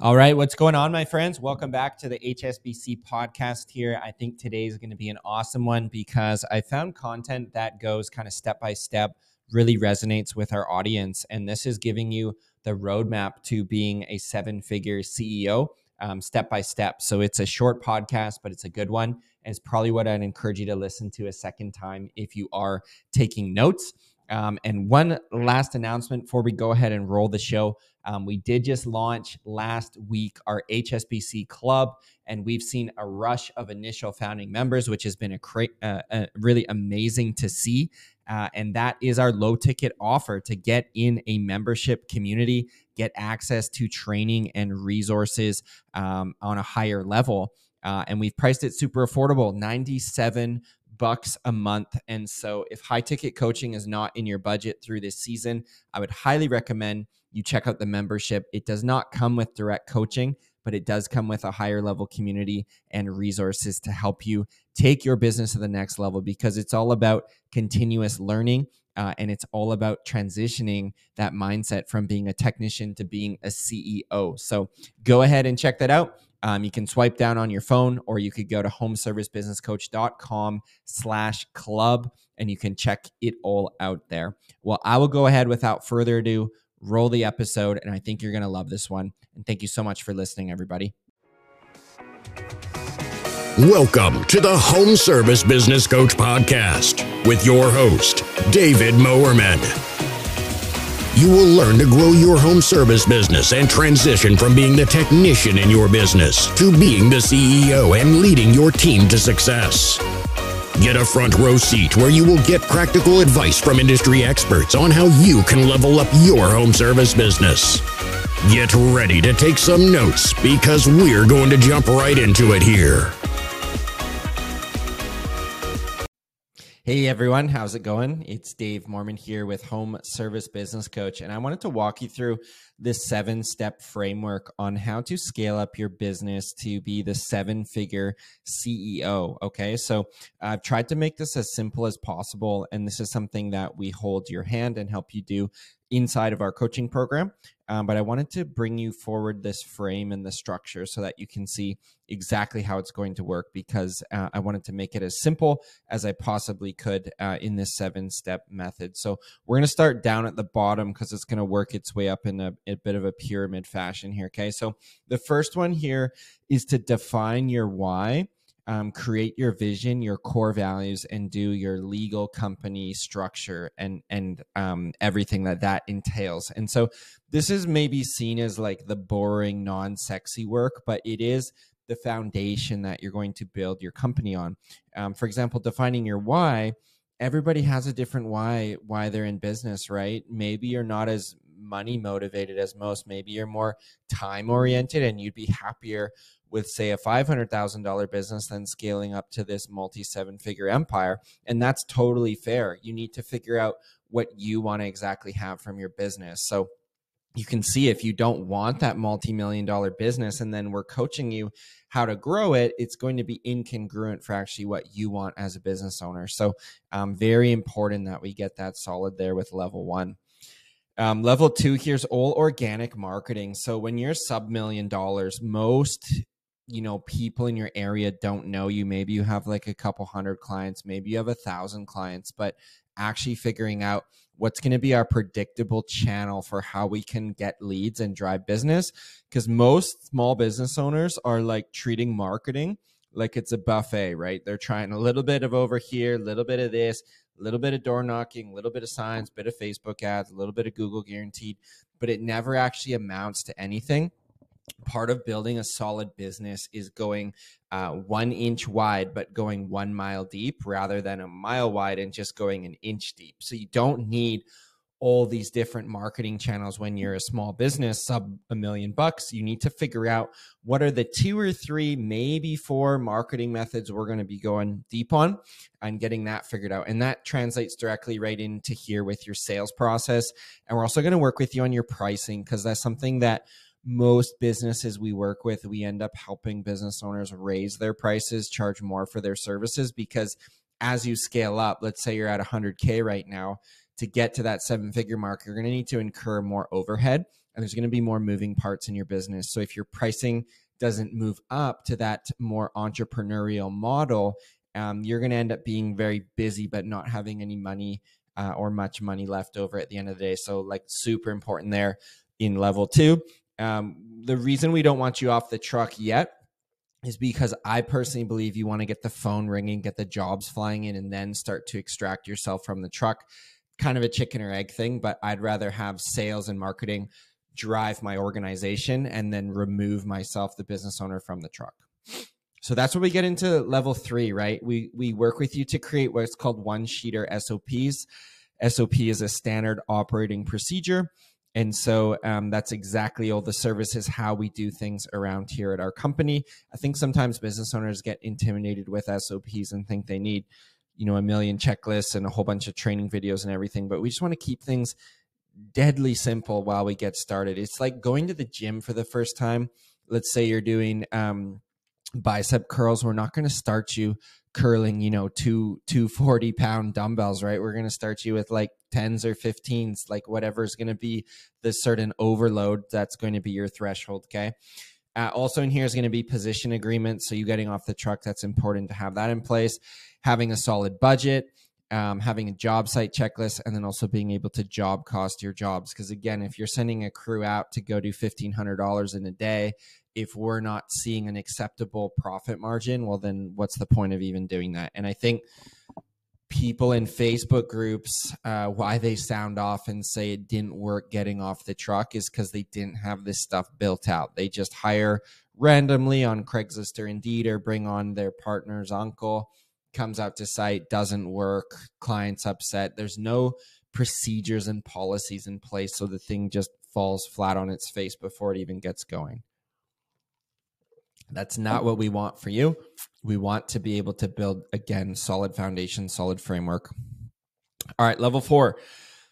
All right, what's going on, my friends? Welcome back to the HSBC podcast here. I think today is going to be an awesome one because I found content that goes kind of step by step, really resonates with our audience. And this is giving you the roadmap to being a seven figure CEO um, step by step. So it's a short podcast, but it's a good one. And it's probably what I'd encourage you to listen to a second time if you are taking notes. Um, and one last announcement before we go ahead and roll the show. Um, we did just launch last week our HSBC club, and we've seen a rush of initial founding members, which has been a, cra- uh, uh, really amazing to see. Uh, and that is our low ticket offer to get in a membership community, get access to training and resources um, on a higher level. Uh, and we've priced it super affordable 97 bucks a month. And so if high ticket coaching is not in your budget through this season, I would highly recommend you check out the membership. It does not come with direct coaching, but it does come with a higher level community and resources to help you take your business to the next level because it's all about continuous learning uh, and it's all about transitioning that mindset from being a technician to being a CEO. So go ahead and check that out. Um, you can swipe down on your phone or you could go to homeservicebusinesscoach.com slash club and you can check it all out there. Well, I will go ahead without further ado, roll the episode, and I think you're going to love this one. And thank you so much for listening, everybody. Welcome to the Home Service Business Coach Podcast with your host, David Moerman. You will learn to grow your home service business and transition from being the technician in your business to being the CEO and leading your team to success. Get a front row seat where you will get practical advice from industry experts on how you can level up your home service business. Get ready to take some notes because we're going to jump right into it here. Hey everyone, how's it going? It's Dave Moerman here with Home Service Business Coach, and I wanted to walk you through this seven step framework on how to scale up your business to be the seven figure CEO. Okay, so I've tried to make this as simple as possible, and this is something that we hold your hand and help you do inside of our coaching program. Um, but I wanted to bring you forward this frame and the structure so that you can see exactly how it's going to work because uh, I wanted to make it as simple as I possibly could uh, in this seven step method. So we're going to start down at the bottom because it's going to work its way up in a, a bit of a pyramid fashion here. Okay. So the first one here is to define your why um, create your vision, your core values, and do your legal company structure and and um, everything that that entails. And so this is maybe seen as like the boring, non-sexy work, but it is the foundation that you're going to build your company on. Um, for example, defining your why. Everybody has a different why why they're in business, right? Maybe you're not as money motivated as most. Maybe you're more time oriented and you'd be happier with say a $500,000 business than scaling up to this multi seven figure empire. And that's totally fair. You need to figure out what you want to exactly have from your business. So you can see if you don't want that multi-million dollar business and then we're coaching you how to grow it it's going to be incongruent for actually what you want as a business owner. So um, very important that we get that solid there with level one um, level two here's all organic marketing. So when you're sub million dollars most you know people in your area don't know you. Maybe you have like a couple hundred clients maybe you have a thousand clients but actually figuring out what's going to be our predictable channel for how we can get leads and drive business. Because most small business owners are like treating marketing like it's a buffet right? They're trying a little bit of over here a little bit of this a little bit of door knocking a little bit of signs bit of facebook ads a little bit of google guaranteed but it never actually amounts to anything. Part of building a solid business is going uh, one inch wide but going one mile deep rather than a mile wide and just going an inch deep. So you don't need all these different marketing channels when you're a small business sub a million bucks you need to figure out what are the two or three maybe four marketing methods we're going to be going deep on and getting that figured out. And that translates directly right into here with your sales process. And we're also going to work with you on your pricing because that's something that most businesses we work with, we end up helping business owners raise their prices, charge more for their services because as you scale up, let's say you're at 100K right now, to get to that seven figure mark, you're going to need to incur more overhead. and there's going to be more moving parts in your business. So if your pricing doesn't move up to that more entrepreneurial model, um, you're going to end up being very busy but not having any money uh, or much money left over at the end of the day. So, like, super important there in level two. Um, the reason we don't want you off the truck yet is because I personally believe you want to get the phone ringing, get the jobs flying in, and then start to extract yourself from the truck. Kind of a chicken or egg thing, but I'd rather have sales and marketing drive my organization and then remove myself, the business owner, from the truck. So that's where we get into level three, right? We we work with you to create what's called one sheeter SOPs. SOP is a standard operating procedure. And so um, that's exactly all the services, how we do things around here at our company. I think sometimes business owners get intimidated with SOPs and think they need, you know, a million checklists and a whole bunch of training videos and everything. But we just want to keep things deadly simple while we get started. It's like going to the gym for the first time. Let's say you're doing um, bicep curls. We're not going to start you curling, you know, two two forty pound dumbbells, right? We're going to start you with like tens or 15s, like whatever is going to be the certain overload that's going to be your threshold. Okay. Uh, also in here is going to be position agreements. So you getting off the truck, that's important to have that in place. Having a solid budget, um, having a job site checklist, and then also being able to job cost your jobs. Because again, if you're sending a crew out to go do fifteen hundred dollars in a day, if we're not seeing an acceptable profit margin, well, then what's the point of even doing that? And I think people in Facebook groups, uh, why they sound off and say it didn't work getting off the truck is because they didn't have this stuff built out. They just hire randomly on Craigslist or Indeed or bring on their partner's uncle, comes out to site, doesn't work, client's upset. There's no procedures and policies in place. So the thing just falls flat on its face before it even gets going. That's not what we want for you. We want to be able to build, again, solid foundation, solid framework. All right, level four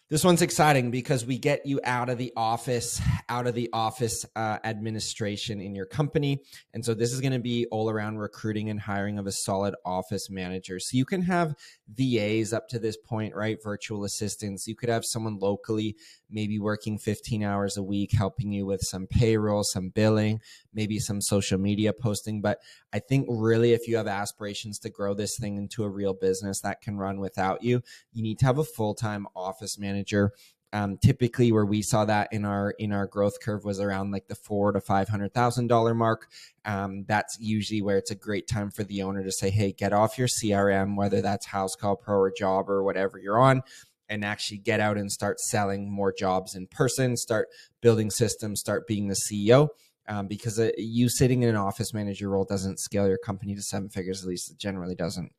this one's exciting because we get you out of the office, out of the office uh, administration in your company. And so this is going to be all around recruiting and hiring of a solid office manager. So you can have VAs up to this point, right? Virtual assistants. You could have someone locally, maybe working 15 hours a week, helping you with some payroll, some billing, maybe some social media posting. But I think really, if you have aspirations to grow this thing into a real business that can run without you, you need to have a full time office manager manager. Um, typically, where we saw that in our in our growth curve was around like the four to five hundred thousand dollar mark. Um, that's usually where it's a great time for the owner to say, "Hey, get off your CRM, whether that's Housecall Pro or Jobber whatever you're on." and actually get out and start selling more jobs in person, start building systems, start being the CEO. Um, because uh, you sitting in an office manager role doesn't scale your company to seven figures, at least it generally doesn't.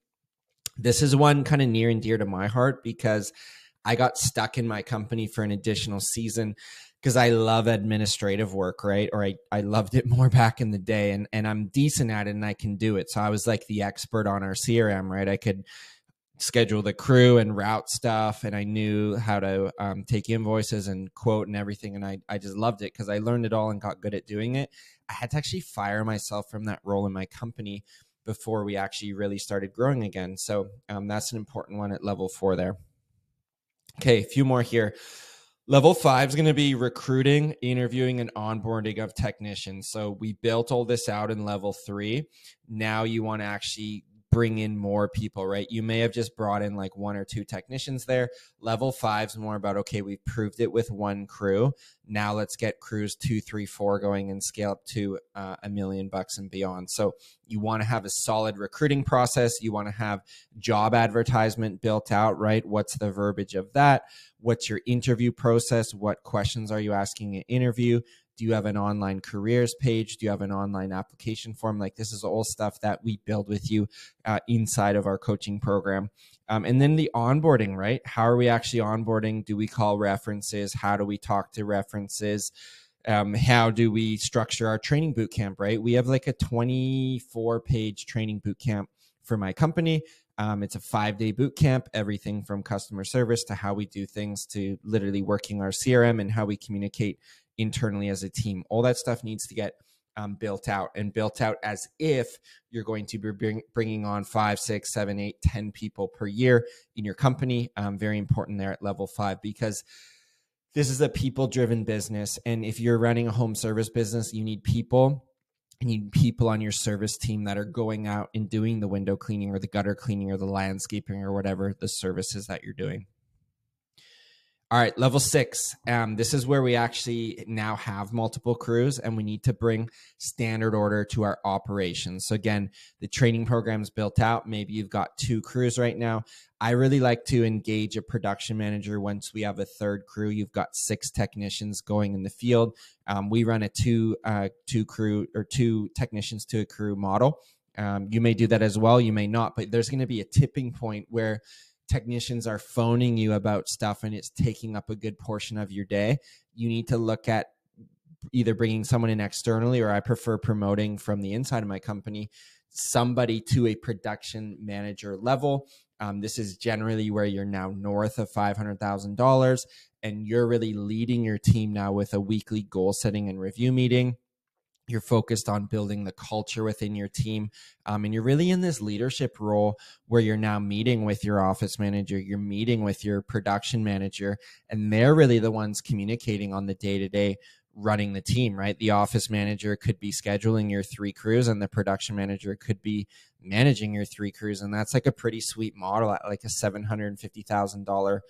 This is one kind of near and dear to my heart because I got stuck in my company for an additional season because I love administrative work, right? Or I, I loved it more back in the day and, and I'm decent at it and I can do it. So I was like the expert on our CRM, right? I could schedule the crew and route stuff and I knew how to um, take invoices and quote and everything. And I, I just loved it because I learned it all and got good at doing it. I had to actually fire myself from that role in my company before we actually really started growing again. So um, that's an important one at level four there. Okay, a few more here. Level five is going to be recruiting, interviewing, and onboarding of technicians. So we built all this out in level three. Now you want to actually bring in more people, right? You may have just brought in like one or two technicians there. Level five is more about, okay, we've proved it with one crew. Now let's get crews two, three, four going and scale up to uh, a million bucks and beyond. So you want to have a solid recruiting process. You want to have job advertisement built out, right? What's the verbiage of that? What's your interview process? What questions are you asking in interview? Do you have an online careers page? Do you have an online application form? Like this is all stuff that we build with you uh, inside of our coaching program. Um, and then the onboarding right? How are we actually onboarding? Do we call references? How do we talk to references? Um, how do we structure our training boot camp right? We have like a 24 page training boot camp for my company. Um, it's a five day boot camp, everything from customer service to how we do things to literally working our CRM and how we communicate internally as a team. All that stuff needs to get um, built out and built out as if you're going to be bring, bringing on five, six, seven, eight, ten people per year in your company. Um, very important there at level five because this is a people driven business. And if you're running a home service business, you need people. You need people on your service team that are going out and doing the window cleaning or the gutter cleaning or the landscaping or whatever the services that you're doing. All right, level six. Um, this is where we actually now have multiple crews and we need to bring standard order to our operations. So, again, the training program's built out. Maybe you've got two crews right now. I really like to engage a production manager once we have a third crew. You've got six technicians going in the field. Um, we run a two, uh, two crew or two technicians to a crew model. Um, you may do that as well. You may not, but there's going to be a tipping point where technicians are phoning you about stuff and it's taking up a good portion of your day, you need to look at either bringing someone in externally or I prefer promoting from the inside of my company somebody to a production manager level. Um, this is generally where you're now north of $500,000 and you're really leading your team now with a weekly goal setting and review meeting you're focused on building the culture within your team um, and you're really in this leadership role where you're now meeting with your office manager you're meeting with your production manager and they're really the ones communicating on the day-to-day running the team right? The office manager could be scheduling your three crews and the production manager could be managing your three crews and that's like a pretty sweet model at like a $750000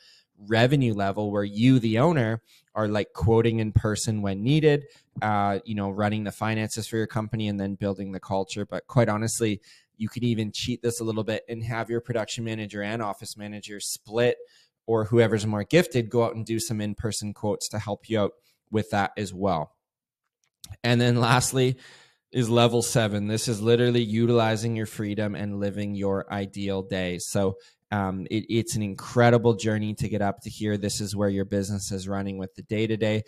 revenue level where you the owner are like quoting in person when needed uh, you know running the finances for your company and then building the culture but quite honestly you could even cheat this a little bit and have your production manager and office manager split or whoever's more gifted go out and do some in-person quotes to help you out with that as well and then lastly is level seven. This is literally utilizing your freedom and living your ideal day. So um, it, it's an incredible journey to get up to here. This is where your business is running with the day to day.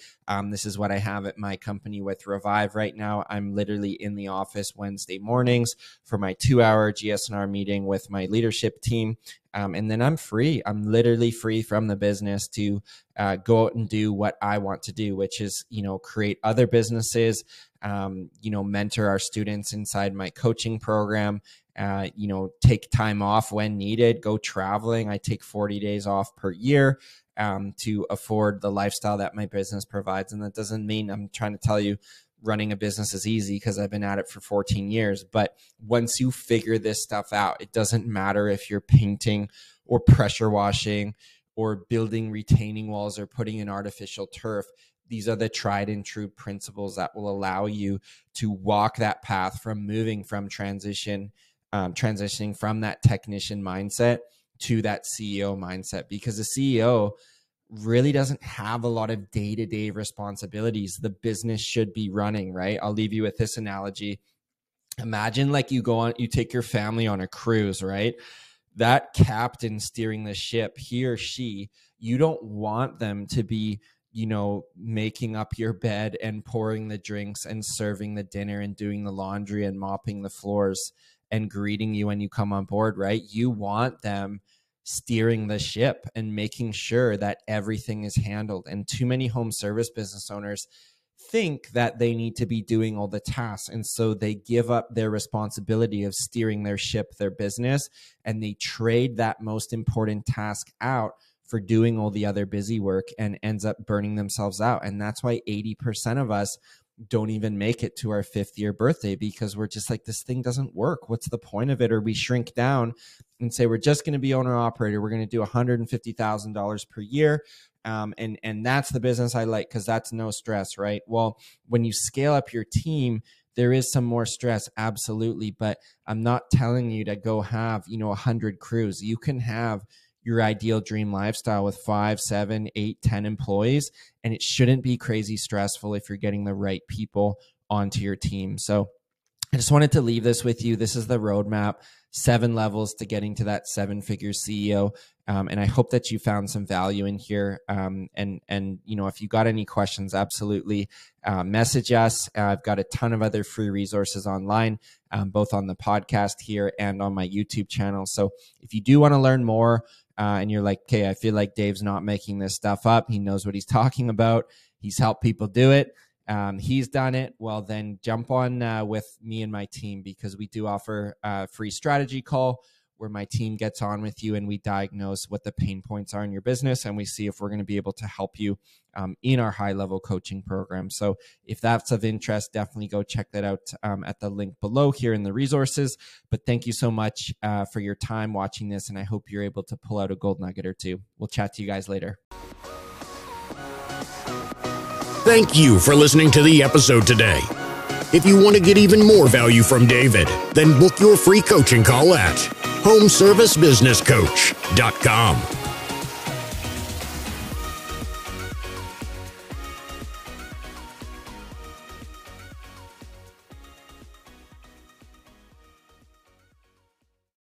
This is what I have at my company with Revive right now. I'm literally in the office Wednesday mornings for my two hour GSNR meeting with my leadership team. Um, and then I'm free. I'm literally free from the business to uh, go out and do what I want to do, which is, you know, create other businesses, um, you know, mentor our students inside my coaching program, uh, you know, take time off when needed, go traveling. I take 40 days off per year um, to afford the lifestyle that my business provides. And that doesn't mean I'm trying to tell you running a business is easy because I've been at it for 14 years. But once you figure this stuff out, it doesn't matter if you're painting or pressure washing or building retaining walls or putting in artificial turf these are the tried and true principles that will allow you to walk that path from moving from transition um, transitioning from that technician mindset to that ceo mindset because the ceo really doesn't have a lot of day-to-day responsibilities. The business should be running right? I'll leave you with this analogy. Imagine like you go on you take your family on a cruise right? That captain steering the ship he or she you don't want them to be you know, making up your bed and pouring the drinks and serving the dinner and doing the laundry and mopping the floors and greeting you when you come on board, right? You want them steering the ship and making sure that everything is handled. And too many home service business owners think that they need to be doing all the tasks. And so they give up their responsibility of steering their ship, their business, and they trade that most important task out for doing all the other busy work and ends up burning themselves out. And that's why 80% of us don't even make it to our fifth year birthday because we're just like, this thing doesn't work. What's the point of it? Or we shrink down and say, we're just going to be owner operator. We're going to do $150,000 per year. Um, and, and that's the business I like because that's no stress, right? Well, when you scale up your team, there is some more stress absolutely but i'm not telling you to go have you know 100 crews you can have your ideal dream lifestyle with five, seven, eight, ten employees. And it shouldn't be crazy stressful if you're getting the right people onto your team. So I just wanted to leave this with you. This is the roadmap, seven levels to getting to that seven figure CEO. Um, and I hope that you found some value in here. Um, and and you know, if you got any questions, absolutely uh, message us. Uh, I've got a ton of other free resources online, um, both on the podcast here and on my YouTube channel. So if you do want to learn more uh, and you're like, okay, I feel like Dave's not making this stuff up. He knows what he's talking about. He's helped people do it. Um, he's done it. Well, then jump on uh, with me and my team because we do offer a free strategy call where my team gets on with you and we diagnose what the pain points are in your business and we see if we're going to be able to help you um, in our high level coaching program. So if that's of interest, definitely go check that out um, at the link below here in the resources. But thank you so much uh, for your time watching this, and I hope you're able to pull out a gold nugget or two. We'll chat to you guys later. Thank you for listening to the episode today. If you want to get even more value from David, then book your free coaching call at homeservicebusinesscoach.com.